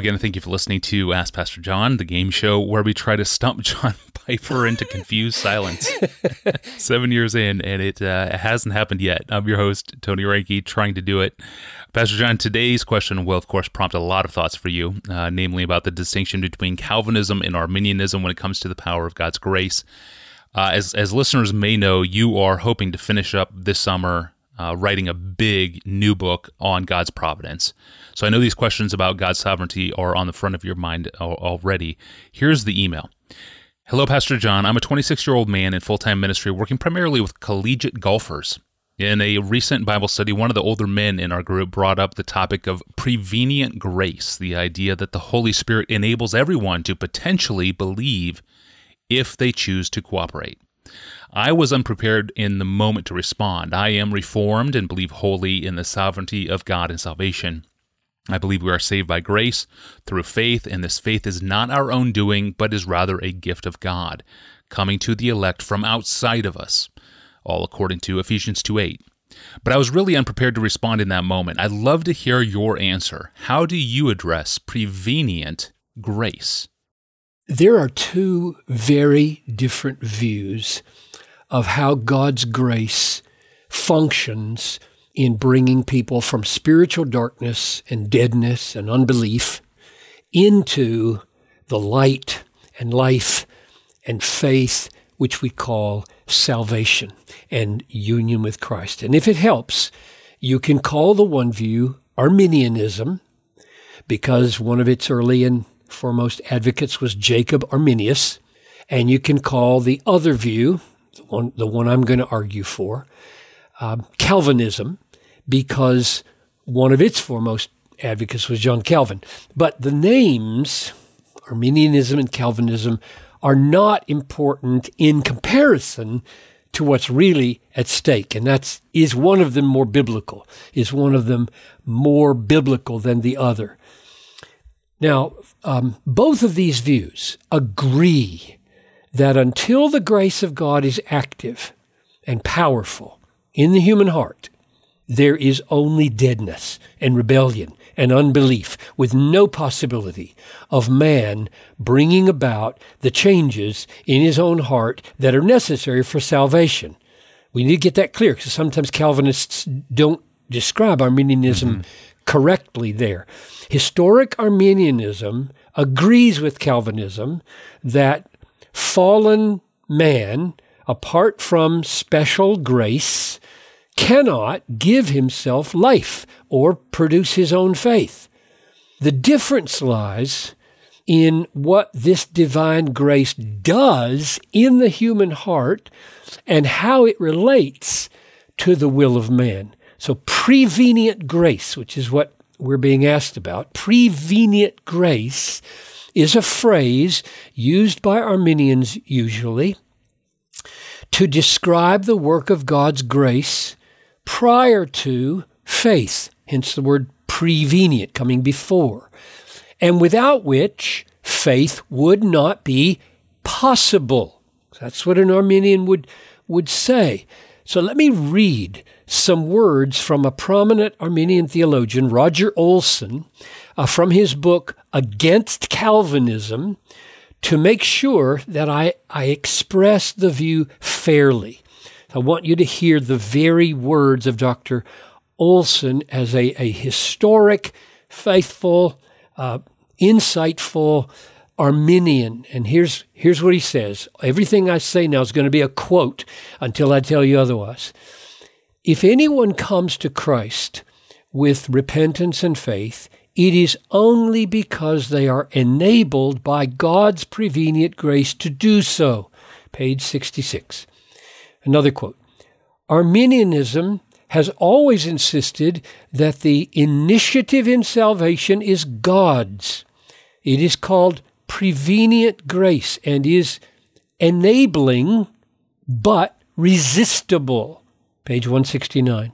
again, thank you for listening to Ask Pastor John, the game show where we try to stump John Piper into confused silence. Seven years in, and it uh, hasn't happened yet. I'm your host, Tony Reinke, trying to do it. Pastor John, today's question will, of course, prompt a lot of thoughts for you, uh, namely about the distinction between Calvinism and Arminianism when it comes to the power of God's grace. Uh, as, as listeners may know, you are hoping to finish up this summer uh, writing a big new book on God's providence. So I know these questions about God's sovereignty are on the front of your mind already. Here's the email. Hello, Pastor John. I'm a 26 year old man in full time ministry working primarily with collegiate golfers. In a recent Bible study, one of the older men in our group brought up the topic of prevenient grace, the idea that the Holy Spirit enables everyone to potentially believe if they choose to cooperate. I was unprepared in the moment to respond. I am reformed and believe wholly in the sovereignty of God and salvation. I believe we are saved by grace through faith, and this faith is not our own doing, but is rather a gift of God, coming to the elect from outside of us, all according to Ephesians 2 8. But I was really unprepared to respond in that moment. I'd love to hear your answer. How do you address prevenient grace? There are two very different views of how God's grace functions in bringing people from spiritual darkness and deadness and unbelief into the light and life and faith, which we call salvation and union with Christ. And if it helps, you can call the one view Arminianism because one of its early and foremost advocates was Jacob Arminius. And you can call the other view, the one, the one I'm going to argue for, um, Calvinism, because one of its foremost advocates was John Calvin. But the names, Arminianism and Calvinism, are not important in comparison to what's really at stake. And that's, is one of them more biblical? Is one of them more biblical than the other? Now, um, both of these views agree that until the grace of God is active and powerful in the human heart, there is only deadness and rebellion and unbelief with no possibility of man bringing about the changes in his own heart that are necessary for salvation. We need to get that clear because sometimes Calvinists don't describe Arminianism mm-hmm. Correctly there. Historic Arminianism agrees with Calvinism that fallen man, apart from special grace, cannot give himself life or produce his own faith. The difference lies in what this divine grace does in the human heart and how it relates to the will of man. So, prevenient grace, which is what we're being asked about. Prevenient grace is a phrase used by Arminians usually to describe the work of God's grace prior to faith, hence the word prevenient coming before, and without which faith would not be possible. That's what an Arminian would, would say. So let me read some words from a prominent Arminian theologian, Roger Olson, uh, from his book Against Calvinism, to make sure that I, I express the view fairly. I want you to hear the very words of Dr. Olson as a, a historic, faithful, uh, insightful Arminian. And here's, here's what he says. Everything I say now is going to be a quote until I tell you otherwise. If anyone comes to Christ with repentance and faith, it is only because they are enabled by God's prevenient grace to do so. Page 66. Another quote Arminianism has always insisted that the initiative in salvation is God's. It is called prevenient grace and is enabling but resistible. Page 169.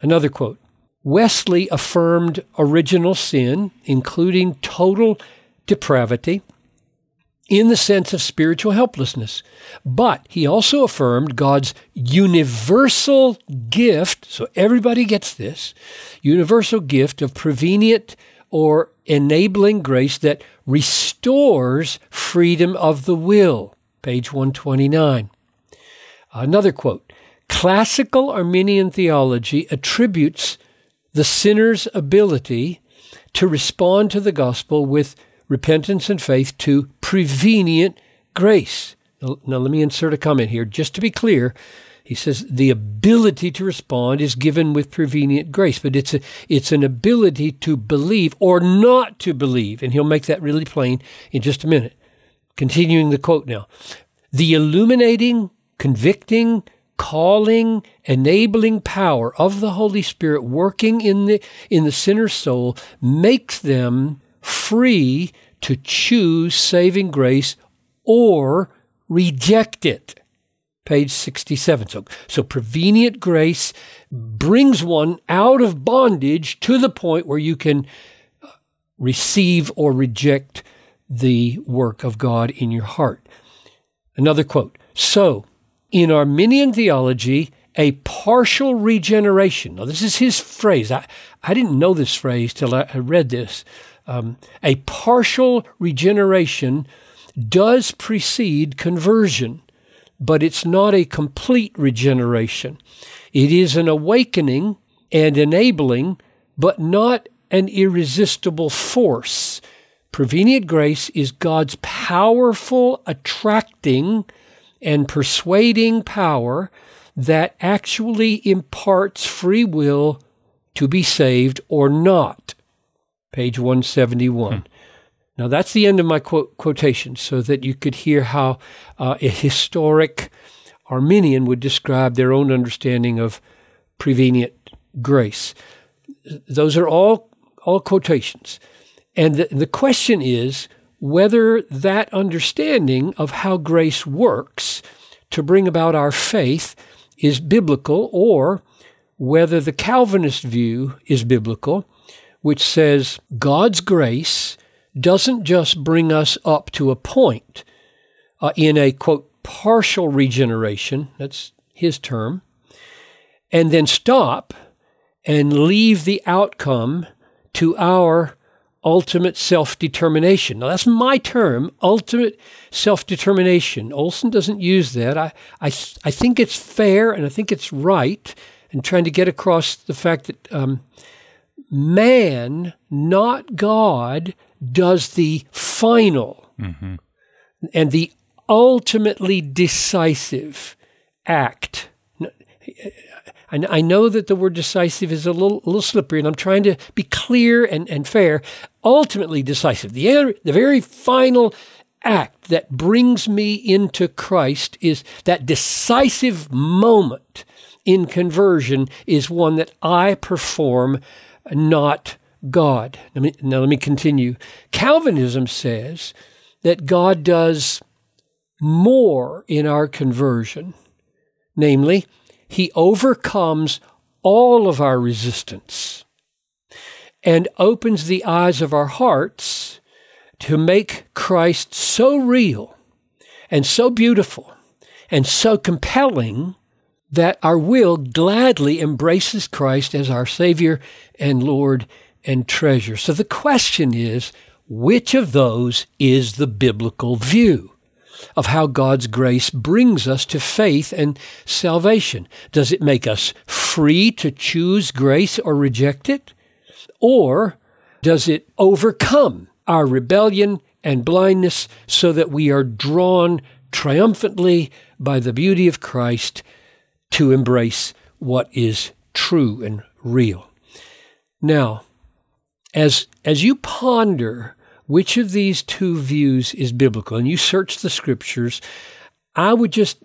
Another quote Wesley affirmed original sin, including total depravity, in the sense of spiritual helplessness. But he also affirmed God's universal gift, so everybody gets this universal gift of prevenient or enabling grace that restores freedom of the will. Page 129. Another quote Classical Arminian theology attributes the sinner's ability to respond to the gospel with repentance and faith to prevenient grace. Now, let me insert a comment here. Just to be clear, he says the ability to respond is given with prevenient grace, but it's a, it's an ability to believe or not to believe, and he'll make that really plain in just a minute. Continuing the quote now. The illuminating, convicting, calling, enabling power of the Holy Spirit working in the in the sinner's soul makes them free to choose saving grace or reject it. Page 67. So, so prevenient grace brings one out of bondage to the point where you can uh, receive or reject the work of God in your heart. Another quote. So, in Arminian theology, a partial regeneration. Now, this is his phrase. I, I didn't know this phrase till I, read this. Um, a partial regeneration does precede conversion, but it's not a complete regeneration. It is an awakening and enabling, but not an irresistible force. Prevenient grace is God's powerful attracting and persuading power that actually imparts free will to be saved or not. Page 171. Hmm. Now, that's the end of my quote, quotation so that you could hear how uh, a historic Arminian would describe their own understanding of prevenient grace. Those are all, all quotations. And the, the question is whether that understanding of how grace works to bring about our faith is biblical or whether the Calvinist view is biblical, which says God's grace doesn't just bring us up to a point uh, in a quote partial regeneration, that's his term, and then stop and leave the outcome to our ultimate self determination. Now, that's my term, ultimate self determination. Olson doesn't use that. I, I, I think it's fair and I think it's right, and trying to get across the fact that um, man, not God, does the final mm-hmm. and the ultimately decisive act I know that the word decisive is a little, a little slippery, and I'm trying to be clear and, and fair. Ultimately decisive. The, the very final act that brings me into Christ is that decisive moment in conversion is one that I perform, not God. Let me, now, let me continue. Calvinism says that God does more in our conversion, namely, he overcomes all of our resistance and opens the eyes of our hearts to make Christ so real and so beautiful and so compelling that our will gladly embraces Christ as our Savior and Lord and treasure. So the question is, which of those is the biblical view? Of how God's grace brings us to faith and salvation. Does it make us free to choose grace or reject it? Or does it overcome our rebellion and blindness so that we are drawn triumphantly by the beauty of Christ to embrace what is true and real? Now, as, as you ponder which of these two views is biblical, and you search the scriptures, I would just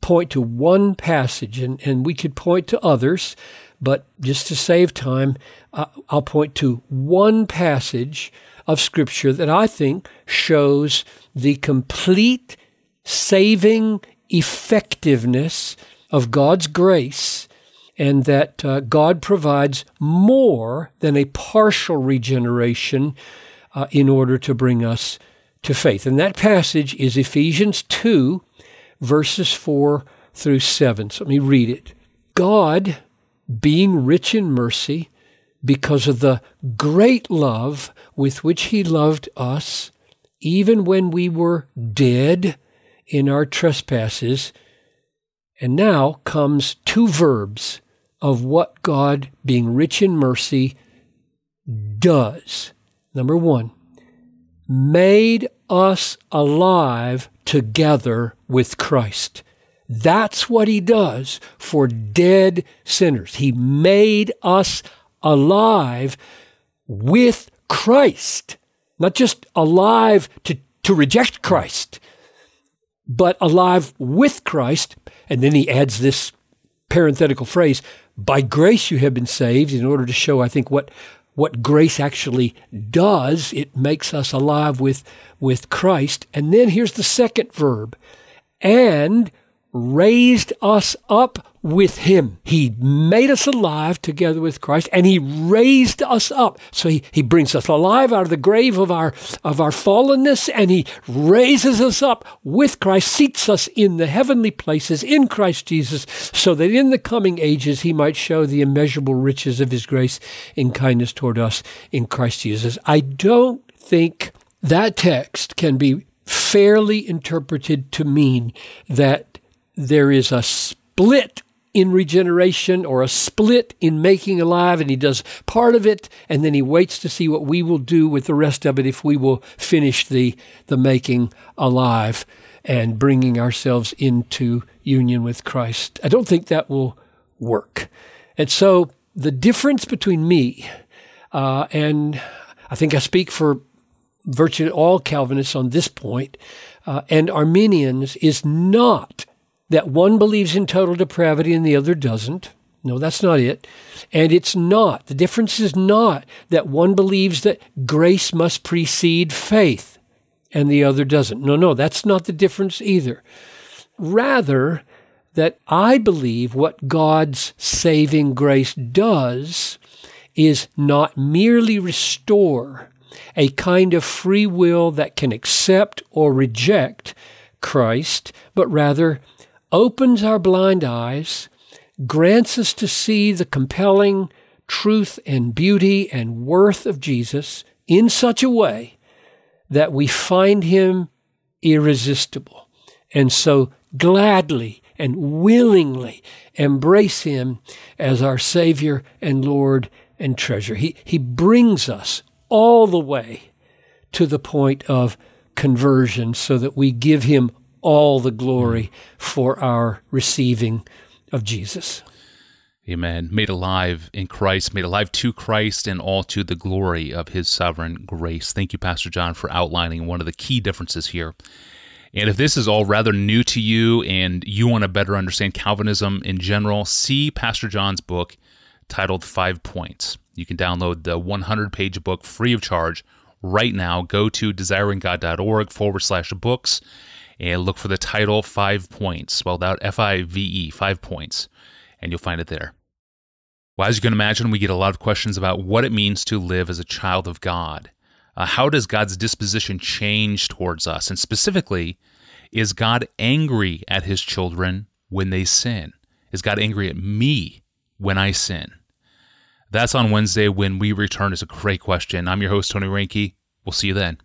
point to one passage, and, and we could point to others, but just to save time, uh, I'll point to one passage of scripture that I think shows the complete saving effectiveness of God's grace and that uh, God provides more than a partial regeneration uh, in order to bring us to faith. And that passage is Ephesians 2, verses 4 through 7. So let me read it. God, being rich in mercy, because of the great love with which he loved us, even when we were dead in our trespasses. And now comes two verbs of what God, being rich in mercy, does. Number one, made us alive together with Christ. That's what he does for dead sinners. He made us alive with Christ, not just alive to, to reject Christ, but alive with Christ. And then he adds this parenthetical phrase, by grace you have been saved, in order to show, I think, what, what grace actually does. It makes us alive with, with Christ. And then here's the second verb, and raised us up with him. He made us alive together with Christ and he raised us up. So he, he brings us alive out of the grave of our, of our fallenness and he raises us up with Christ, seats us in the heavenly places in Christ Jesus so that in the coming ages he might show the immeasurable riches of his grace in kindness toward us in Christ Jesus. I don't think that text can be fairly interpreted to mean that there is a split in regeneration or a split in making alive, and he does part of it, and then he waits to see what we will do with the rest of it if we will finish the, the making alive and bringing ourselves into union with Christ. I don't think that will work. And so the difference between me uh, and I think I speak for virtually all Calvinists on this point, uh, and Arminians is not that one believes in total depravity and the other doesn't. No, that's not it. And it's not. The difference is not that one believes that grace must precede faith and the other doesn't. No, no, that's not the difference either. Rather, that I believe what God's saving grace does is not merely restore a kind of free will that can accept or reject Christ, but rather opens our blind eyes, grants us to see the compelling truth and beauty and worth of Jesus in such a way that we find him irresistible. And so gladly and willingly embrace him as our Savior and Lord and treasure. He, he brings us all the way to the point of conversion so that we give him all the glory for our receiving of Jesus. Amen. Made alive in Christ, made alive to Christ, and all to the glory of his sovereign grace. Thank you, Pastor John, for outlining one of the key differences here. And if this is all rather new to you and you want to better understand Calvinism in general, see Pastor John's book titled Five Points. You can download the 100 page book free of charge right now. Go to desiringgod.org forward slash books and look for the title Five Points, spelled out F I V E, Five Points, and you'll find it there. Well, as you can imagine, we get a lot of questions about what it means to live as a child of God. Uh, how does God's disposition change towards us? And specifically, is God angry at his children when they sin? Is God angry at me when I sin? That's on Wednesday when we return. It's a great question. I'm your host, Tony Reinke. We'll see you then.